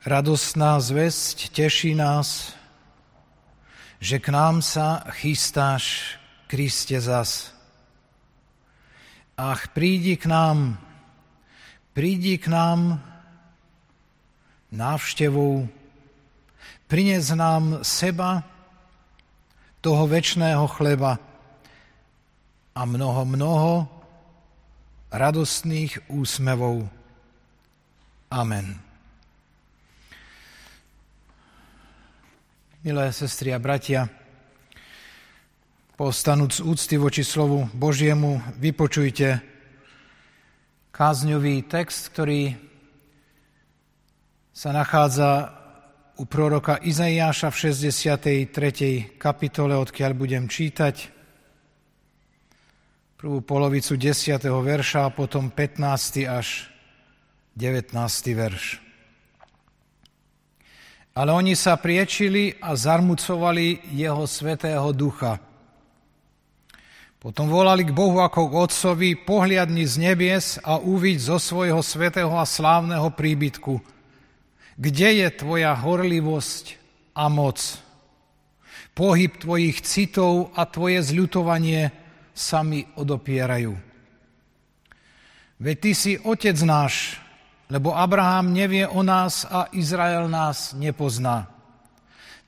Radostná zväzť teší nás, že k nám sa chystáš, Kriste zas. Ach, prídi k nám, prídi k nám návštevou, prines nám seba, toho väčšného chleba a mnoho, mnoho radostných úsmevov. Amen. Milé sestry a bratia, postanúc úcty voči slovu Božiemu, vypočujte kázňový text, ktorý sa nachádza u proroka Izaiáša v 63. kapitole, odkiaľ budem čítať prvú polovicu 10. verša a potom 15. až 19. verš. Ale oni sa priečili a zarmucovali jeho svetého ducha. Potom volali k Bohu ako k Otcovi, pohliadni z nebies a uviď zo svojho svetého a slávneho príbytku. Kde je tvoja horlivosť a moc? Pohyb tvojich citov a tvoje zľutovanie sa mi odopierajú. Veď ty si otec náš, lebo Abraham nevie o nás a Izrael nás nepozná.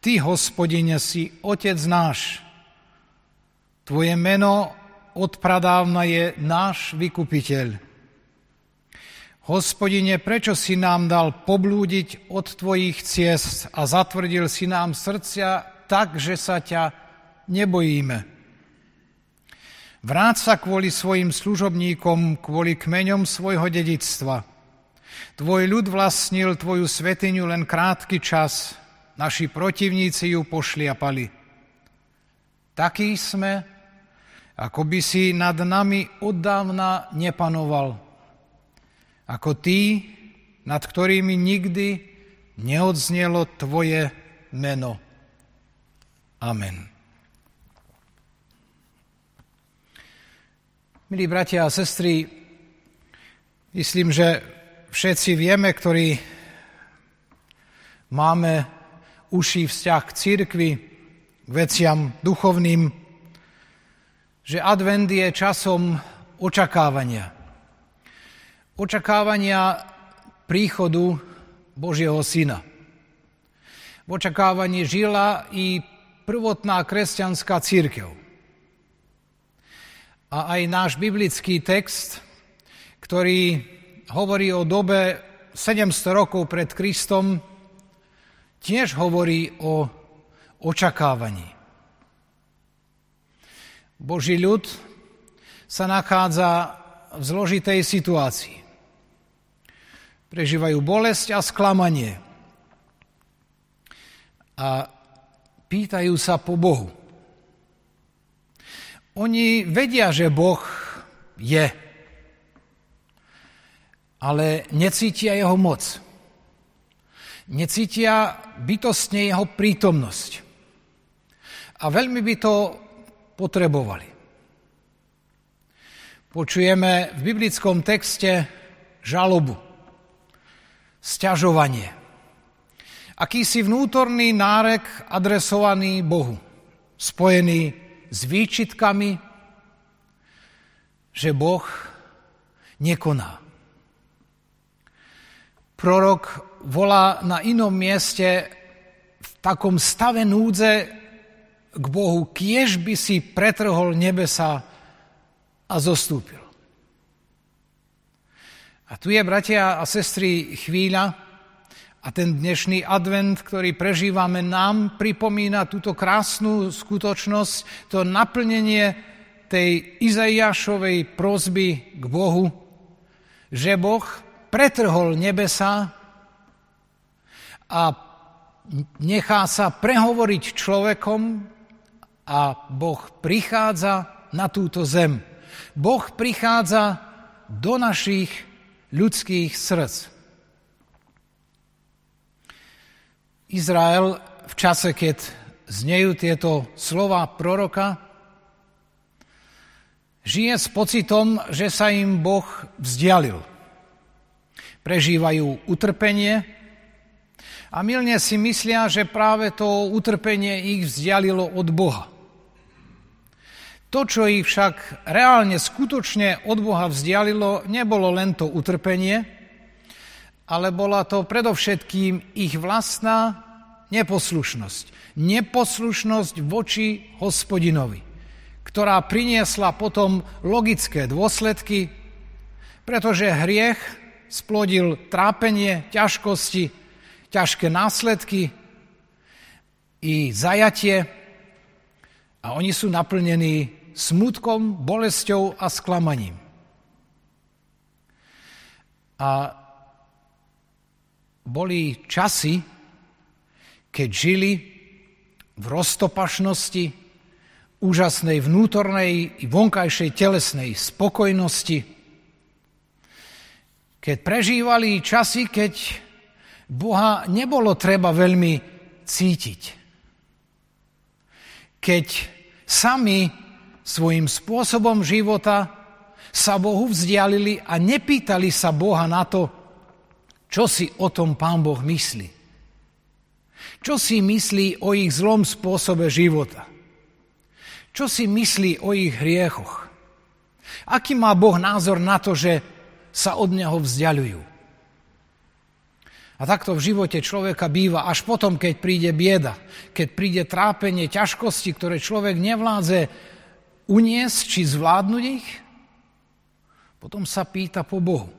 Ty, hospodine, si Otec náš. Tvoje meno od pradávna je náš vykupiteľ. Hospodine, prečo si nám dal poblúdiť od Tvojich ciest a zatvrdil si nám srdcia tak, že sa ťa nebojíme? Vráť sa kvôli svojim služobníkom, kvôli kmeňom svojho dedictva – Tvoj ľud vlastnil tvoju svetiňu len krátky čas, naši protivníci ju pošliapali. Takí sme, ako by si nad nami oddávna nepanoval. Ako tí, nad ktorými nikdy neodznelo Tvoje meno. Amen. Milí bratia a sestry, myslím, že všetci vieme, ktorí máme uší vzťah k církvi, k veciam duchovným, že advent je časom očakávania. Očakávania príchodu Božieho Syna. V očakávaní žila i prvotná kresťanská církev. A aj náš biblický text, ktorý hovorí o dobe 700 rokov pred Kristom, tiež hovorí o očakávaní. Boží ľud sa nachádza v zložitej situácii. Prežívajú bolesť a sklamanie. A pýtajú sa po Bohu. Oni vedia, že Boh je ale necítia jeho moc. Necítia bytostne jeho prítomnosť. A veľmi by to potrebovali. Počujeme v biblickom texte žalobu, sťažovanie. Akýsi vnútorný nárek adresovaný Bohu, spojený s výčitkami, že Boh nekoná prorok volá na inom mieste v takom stave núdze k Bohu, kiež by si pretrhol nebesa a zostúpil. A tu je, bratia a sestry, chvíľa a ten dnešný advent, ktorý prežívame, nám pripomína túto krásnu skutočnosť, to naplnenie tej Izaiášovej prozby k Bohu, že Boh pretrhol nebesa a nechá sa prehovoriť človekom a Boh prichádza na túto zem. Boh prichádza do našich ľudských srdc. Izrael v čase, keď znejú tieto slova proroka, žije s pocitom, že sa im Boh vzdialil prežívajú utrpenie A milne si myslia, že práve to utrpenie ich vzdialilo od Boha. To, čo ich však reálne, skutočne od Boha vzdialilo, nebolo len to utrpenie, ale bola to predovšetkým ich vlastná neposlušnosť. Neposlušnosť voči hospodinovi, ktorá priniesla potom logické dôsledky, pretože hriech splodil trápenie, ťažkosti, ťažké následky i zajatie a oni sú naplnení smutkom, bolesťou a sklamaním. A boli časy, keď žili v roztopašnosti, úžasnej vnútornej i vonkajšej telesnej spokojnosti, keď prežívali časy, keď Boha nebolo treba veľmi cítiť. Keď sami svojim spôsobom života sa Bohu vzdialili a nepýtali sa Boha na to, čo si o tom Pán Boh myslí. Čo si myslí o ich zlom spôsobe života? Čo si myslí o ich hriechoch? Aký má Boh názor na to, že sa od Neho vzdialujú? A takto v živote človeka býva až potom, keď príde bieda, keď príde trápenie, ťažkosti, ktoré človek nevládze uniesť či zvládnuť ich, potom sa pýta po Bohu.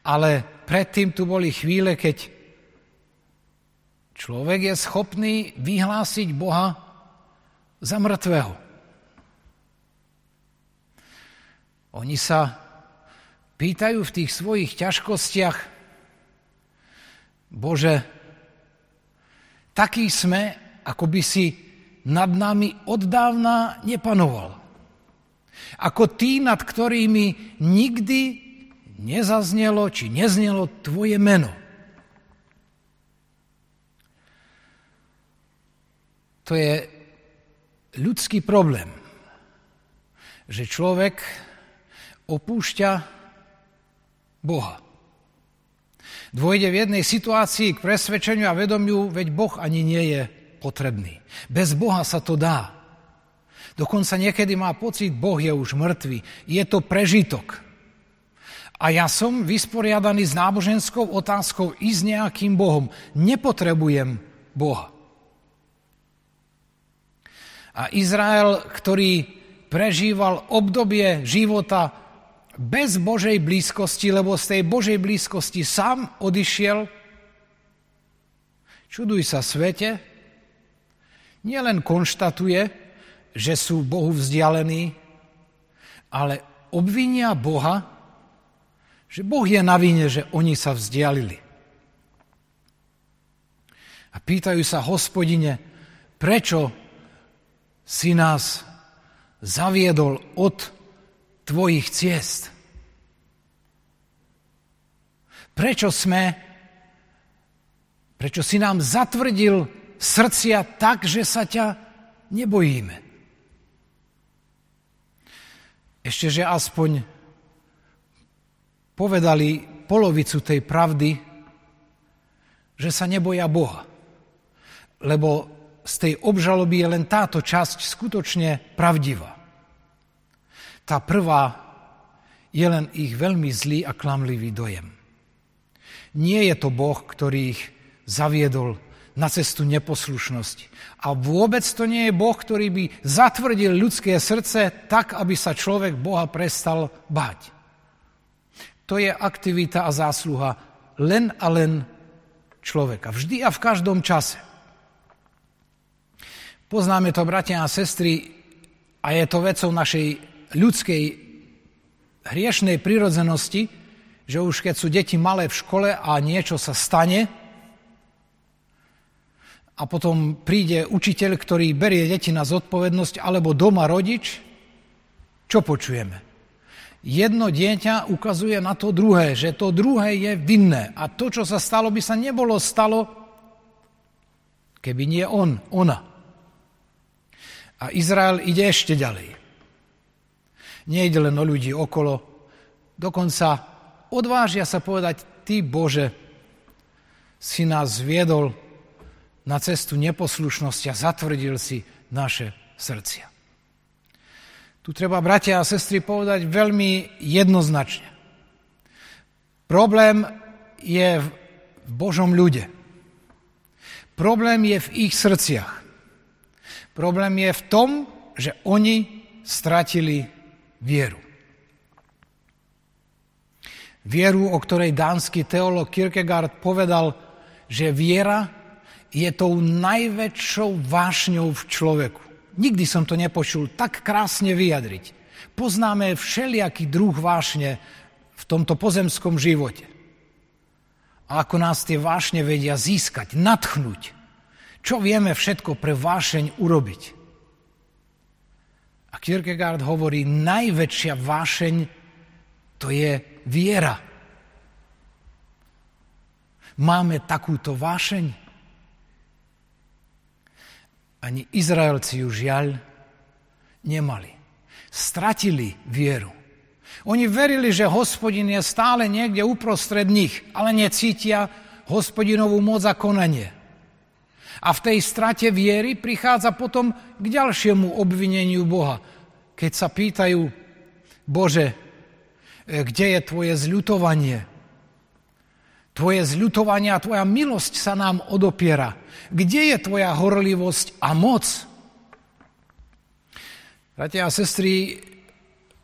Ale predtým tu boli chvíle, keď človek je schopný vyhlásiť Boha za mŕtvého. Oni sa pýtajú v tých svojich ťažkostiach, Bože, taký sme, ako by si nad nami od dávna nepanoval. Ako tí, nad ktorými nikdy nezaznelo či neznelo tvoje meno. To je ľudský problém, že človek opúšťa Boha. Dôjde v jednej situácii k presvedčeniu a vedomiu, veď Boh ani nie je potrebný. Bez Boha sa to dá. Dokonca niekedy má pocit, Boh je už mŕtvý. Je to prežitok. A ja som vysporiadaný s náboženskou otázkou i s nejakým Bohom. Nepotrebujem Boha. A Izrael, ktorý prežíval obdobie života bez Božej blízkosti, lebo z tej Božej blízkosti sám odišiel. Čuduj sa svete, nielen konštatuje, že sú Bohu vzdialení, ale obvinia Boha, že Boh je na vine, že oni sa vzdialili. A pýtajú sa hospodine, prečo si nás zaviedol od tvojich ciest. Prečo sme, prečo si nám zatvrdil srdcia tak, že sa ťa nebojíme? Ešte, že aspoň povedali polovicu tej pravdy, že sa neboja Boha. Lebo z tej obžaloby je len táto časť skutočne pravdivá. Tá prvá je len ich veľmi zlý a klamlivý dojem. Nie je to Boh, ktorý ich zaviedol na cestu neposlušnosti. A vôbec to nie je Boh, ktorý by zatvrdil ľudské srdce tak, aby sa človek Boha prestal bať. To je aktivita a zásluha len a len človeka. Vždy a v každom čase. Poznáme to, bratia a sestry, a je to vecou našej ľudskej hriešnej prirodzenosti, že už keď sú deti malé v škole a niečo sa stane a potom príde učiteľ, ktorý berie deti na zodpovednosť, alebo doma rodič, čo počujeme? Jedno dieťa ukazuje na to druhé, že to druhé je vinné. A to, čo sa stalo, by sa nebolo stalo, keby nie on, ona. A Izrael ide ešte ďalej. Nejde len o ľudí okolo. Dokonca odvážia sa povedať, ty Bože, si nás zviedol na cestu neposlušnosti a zatvrdil si naše srdcia. Tu treba, bratia a sestry, povedať veľmi jednoznačne. Problém je v Božom ľude. Problém je v ich srdciach. Problém je v tom, že oni stratili vieru. Vieru, o ktorej dánsky teolog Kierkegaard povedal, že viera je tou najväčšou vášňou v človeku. Nikdy som to nepočul tak krásne vyjadriť. Poznáme všelijaký druh vášne v tomto pozemskom živote. A ako nás tie vášne vedia získať, natchnúť. Čo vieme všetko pre vášeň urobiť. A Kierkegaard hovorí, najväčšia vášeň to je viera. Máme takúto vášeň? Ani Izraelci ju žiaľ nemali. Stratili vieru. Oni verili, že hospodin je stále niekde uprostred nich, ale necítia hospodinovú moc a konanie. A v tej strate viery prichádza potom k ďalšiemu obvineniu Boha. Keď sa pýtajú, Bože, kde je tvoje zľutovanie? Tvoje zľutovanie a tvoja milosť sa nám odopiera. Kde je tvoja horlivosť a moc? Bratia a sestry,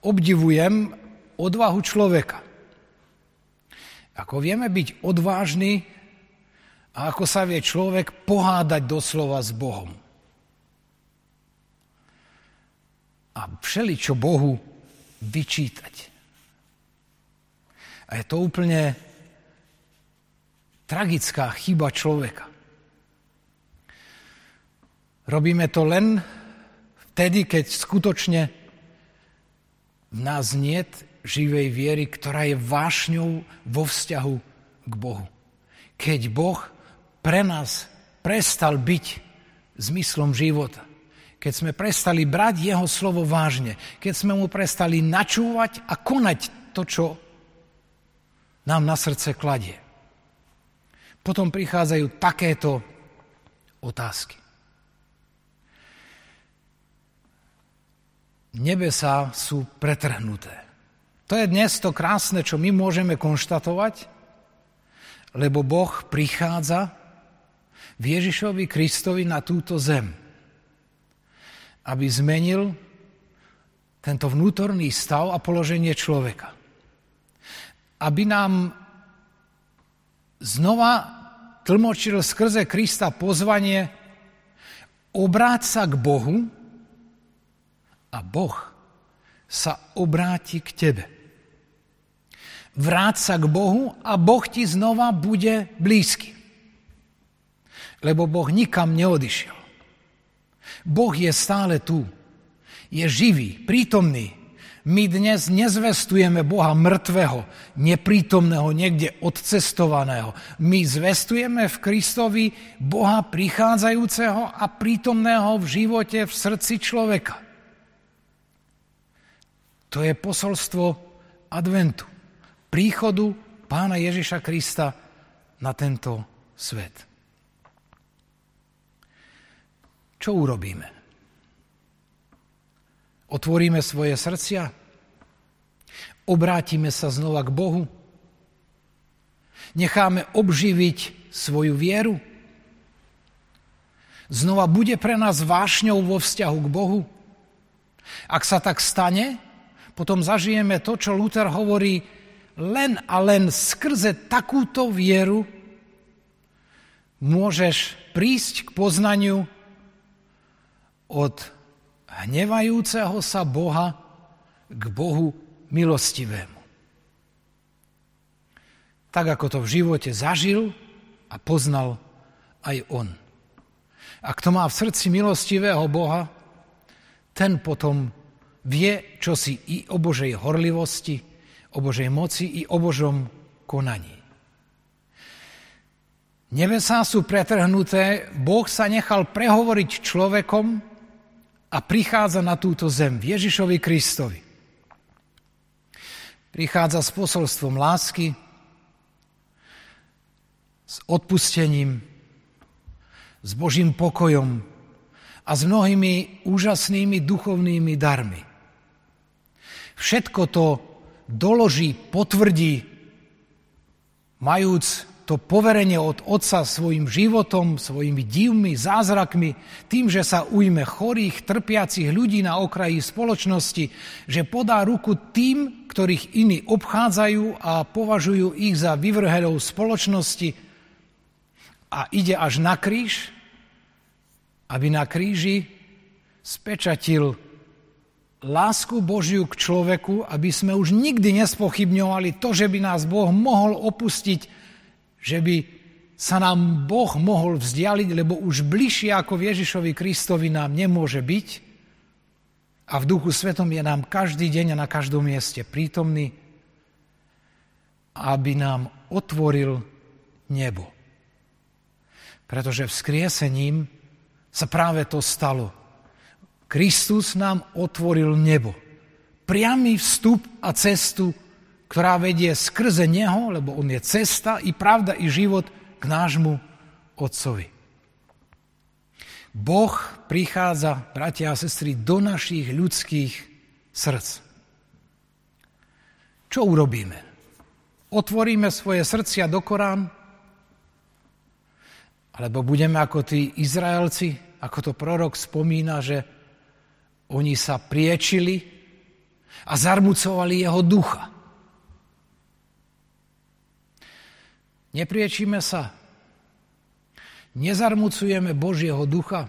obdivujem odvahu človeka. Ako vieme byť odvážny a ako sa vie človek pohádať doslova s Bohom. A všeli čo Bohu vyčítať. A je to úplne tragická chyba človeka. Robíme to len vtedy, keď skutočne v nás niet živej viery, ktorá je vášňou vo vzťahu k Bohu. Keď Boh pre nás prestal byť zmyslom života. Keď sme prestali brať Jeho slovo vážne. Keď sme mu prestali načúvať a konať to, čo nám na srdce kladie potom prichádzajú takéto otázky. Nebesa sú pretrhnuté. To je dnes to krásne, čo my môžeme konštatovať, lebo Boh prichádza v Ježišovi Kristovi na túto zem, aby zmenil tento vnútorný stav a položenie človeka. Aby nám znova tlmočil skrze Krista pozvanie obráť sa k Bohu a Boh sa obráti k tebe. Vráť sa k Bohu a Boh ti znova bude blízky. Lebo Boh nikam neodišiel. Boh je stále tu. Je živý, prítomný, my dnes nezvestujeme Boha mŕtvého, neprítomného, niekde odcestovaného. My zvestujeme v Kristovi Boha prichádzajúceho a prítomného v živote, v srdci človeka. To je posolstvo adventu, príchodu pána Ježiša Krista na tento svet. Čo urobíme? Otvoríme svoje srdcia? Obrátime sa znova k Bohu? Necháme obživiť svoju vieru? Znova bude pre nás vášňou vo vzťahu k Bohu? Ak sa tak stane, potom zažijeme to, čo Luther hovorí, len a len skrze takúto vieru môžeš prísť k poznaniu od hnevajúceho sa Boha k Bohu milostivému. Tak ako to v živote zažil a poznal aj on. A kto má v srdci milostivého Boha, ten potom vie, čo si i o Božej horlivosti, o Božej moci i o Božom konaní. Nebesá sú pretrhnuté, Boh sa nechal prehovoriť človekom, a prichádza na túto zem v Ježišovi Kristovi. Prichádza s posolstvom lásky, s odpustením, s Božím pokojom a s mnohými úžasnými duchovnými darmi. Všetko to doloží, potvrdí, majúc to poverenie od Otca svojim životom, svojimi divmi, zázrakmi, tým, že sa ujme chorých, trpiacich ľudí na okraji spoločnosti, že podá ruku tým, ktorých iní obchádzajú a považujú ich za vyvrhelov spoločnosti. A ide až na kríž, aby na kríži spečatil lásku Božiu k človeku, aby sme už nikdy nespochybňovali to, že by nás Boh mohol opustiť že by sa nám Boh mohol vzdialiť, lebo už bližšie ako Ježišovi Kristovi nám nemôže byť a v duchu svetom je nám každý deň a na každom mieste prítomný, aby nám otvoril nebo. Pretože vzkriesením sa práve to stalo. Kristus nám otvoril nebo. Priamy vstup a cestu ktorá vedie skrze Neho, lebo On je cesta i pravda i život k nášmu Otcovi. Boh prichádza, bratia a sestry, do našich ľudských srdc. Čo urobíme? Otvoríme svoje srdcia do Korán? Alebo budeme ako tí Izraelci, ako to prorok spomína, že oni sa priečili a zarmucovali jeho ducha. Nepriečíme sa. Nezarmucujeme Božieho ducha.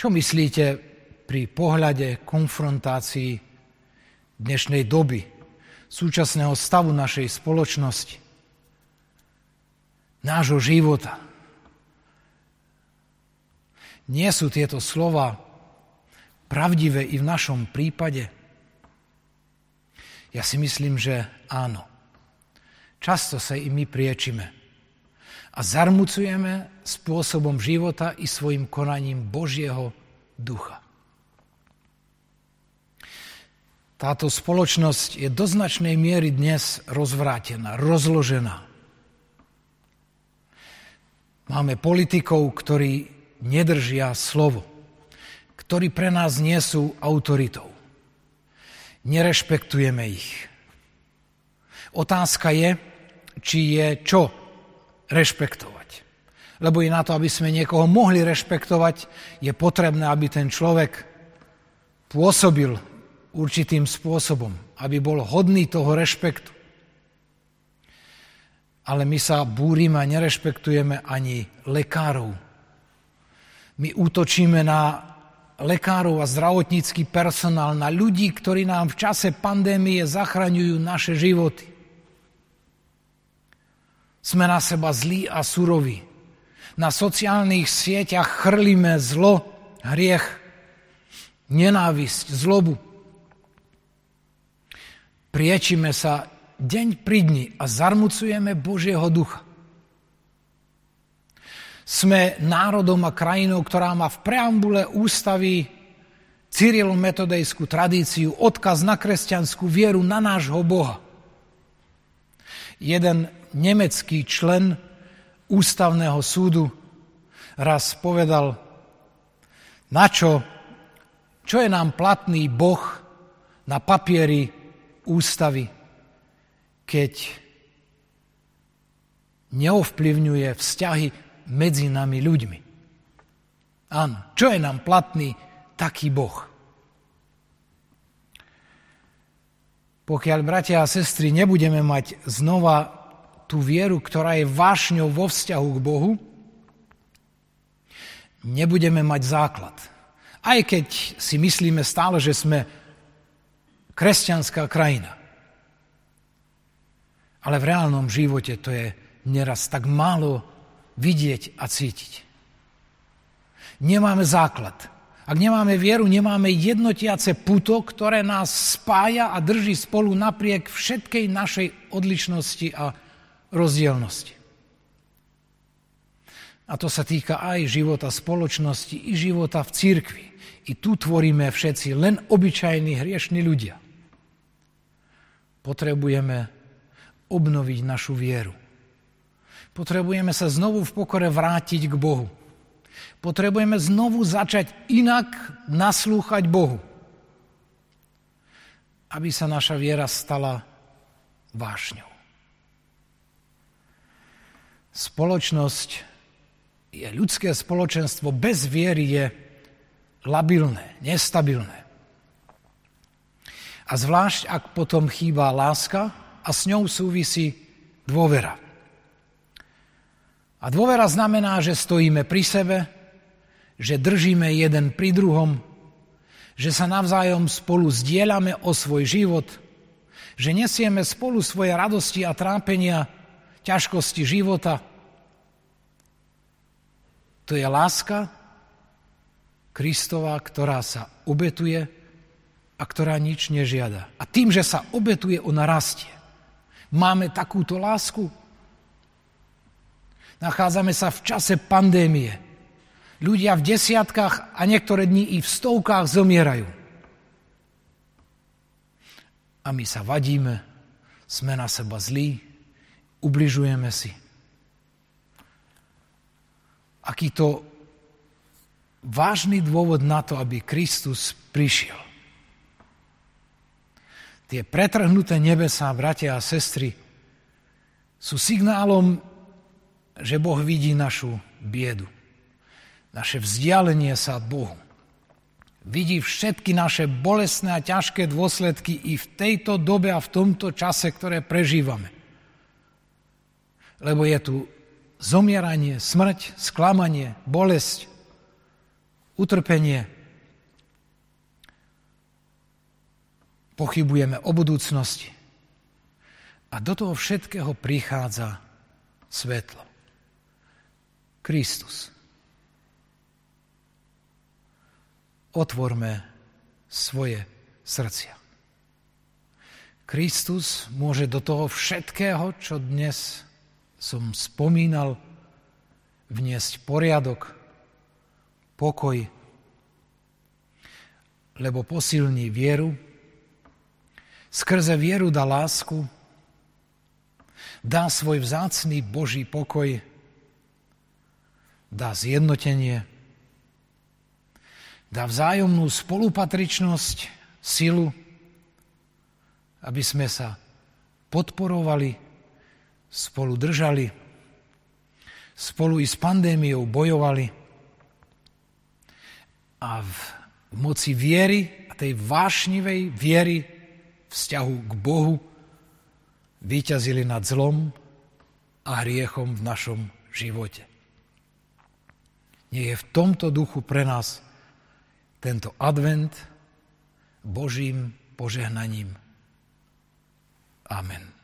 Čo myslíte pri pohľade konfrontácii dnešnej doby, súčasného stavu našej spoločnosti, nášho života? Nie sú tieto slova pravdivé i v našom prípade? Ja si myslím, že áno. Často sa i my priečime a zarmucujeme spôsobom života i svojim konaním Božieho ducha. Táto spoločnosť je do značnej miery dnes rozvrátená, rozložená. Máme politikov, ktorí nedržia slovo, ktorí pre nás nie sú autoritou nerešpektujeme ich. Otázka je, či je čo rešpektovať. Lebo i na to, aby sme niekoho mohli rešpektovať, je potrebné, aby ten človek pôsobil určitým spôsobom, aby bol hodný toho rešpektu. Ale my sa búrime a nerešpektujeme ani lekárov. My útočíme na lekárov a zdravotnícky personál, na ľudí, ktorí nám v čase pandémie zachraňujú naše životy. Sme na seba zlí a suroví. Na sociálnych sieťach chrlíme zlo, hriech, nenávisť, zlobu. Priečime sa deň pri dni a zarmucujeme Božieho ducha. Sme národom a krajinou, ktorá má v preambule ústavy cyrilometodejskú tradíciu, odkaz na kresťanskú vieru, na nášho Boha. Jeden nemecký člen ústavného súdu raz povedal, na čo, čo je nám platný Boh na papieri ústavy, keď neovplyvňuje vzťahy medzi nami ľuďmi. Áno, čo je nám platný taký Boh? Pokiaľ, bratia a sestry, nebudeme mať znova tú vieru, ktorá je vášňou vo vzťahu k Bohu, nebudeme mať základ. Aj keď si myslíme stále, že sme kresťanská krajina. Ale v reálnom živote to je neraz tak málo vidieť a cítiť. Nemáme základ. Ak nemáme vieru, nemáme jednotiace puto, ktoré nás spája a drží spolu napriek všetkej našej odlišnosti a rozdielnosti. A to sa týka aj života spoločnosti, i života v cirkvi. I tu tvoríme všetci len obyčajní hriešní ľudia. Potrebujeme obnoviť našu vieru. Potrebujeme sa znovu v pokore vrátiť k Bohu. Potrebujeme znovu začať inak naslúchať Bohu. Aby sa naša viera stala vášňou. Spoločnosť je ľudské spoločenstvo bez viery je labilné, nestabilné. A zvlášť, ak potom chýba láska a s ňou súvisí dôvera. A dôvera znamená, že stojíme pri sebe, že držíme jeden pri druhom, že sa navzájom spolu zdieľame o svoj život, že nesieme spolu svoje radosti a trápenia, ťažkosti života. To je láska Kristova, ktorá sa obetuje a ktorá nič nežiada. A tým, že sa obetuje, ona rastie. Máme takúto lásku? Nachádzame sa v čase pandémie. Ľudia v desiatkách a niektoré dní i v stovkách zomierajú. A my sa vadíme, sme na seba zlí, ubližujeme si. Aký to vážny dôvod na to, aby Kristus prišiel. Tie pretrhnuté nebesá, bratia a sestry, sú signálom že Boh vidí našu biedu, naše vzdialenie sa od Bohu. Vidí všetky naše bolestné a ťažké dôsledky i v tejto dobe a v tomto čase, ktoré prežívame. Lebo je tu zomieranie, smrť, sklamanie, bolesť, utrpenie. Pochybujeme o budúcnosti. A do toho všetkého prichádza svetlo. Kristus. Otvorme svoje srdcia. Kristus môže do toho všetkého, čo dnes som spomínal, vniesť poriadok, pokoj, lebo posilní vieru, skrze vieru dá lásku, dá svoj vzácný Boží pokoj, dá zjednotenie, dá vzájomnú spolupatričnosť, silu, aby sme sa podporovali, spolu držali, spolu i s pandémiou bojovali a v moci viery a tej vášnivej viery vzťahu k Bohu vyťazili nad zlom a hriechom v našom živote. Nie je v tomto duchu pre nás tento advent Božím požehnaním. Amen.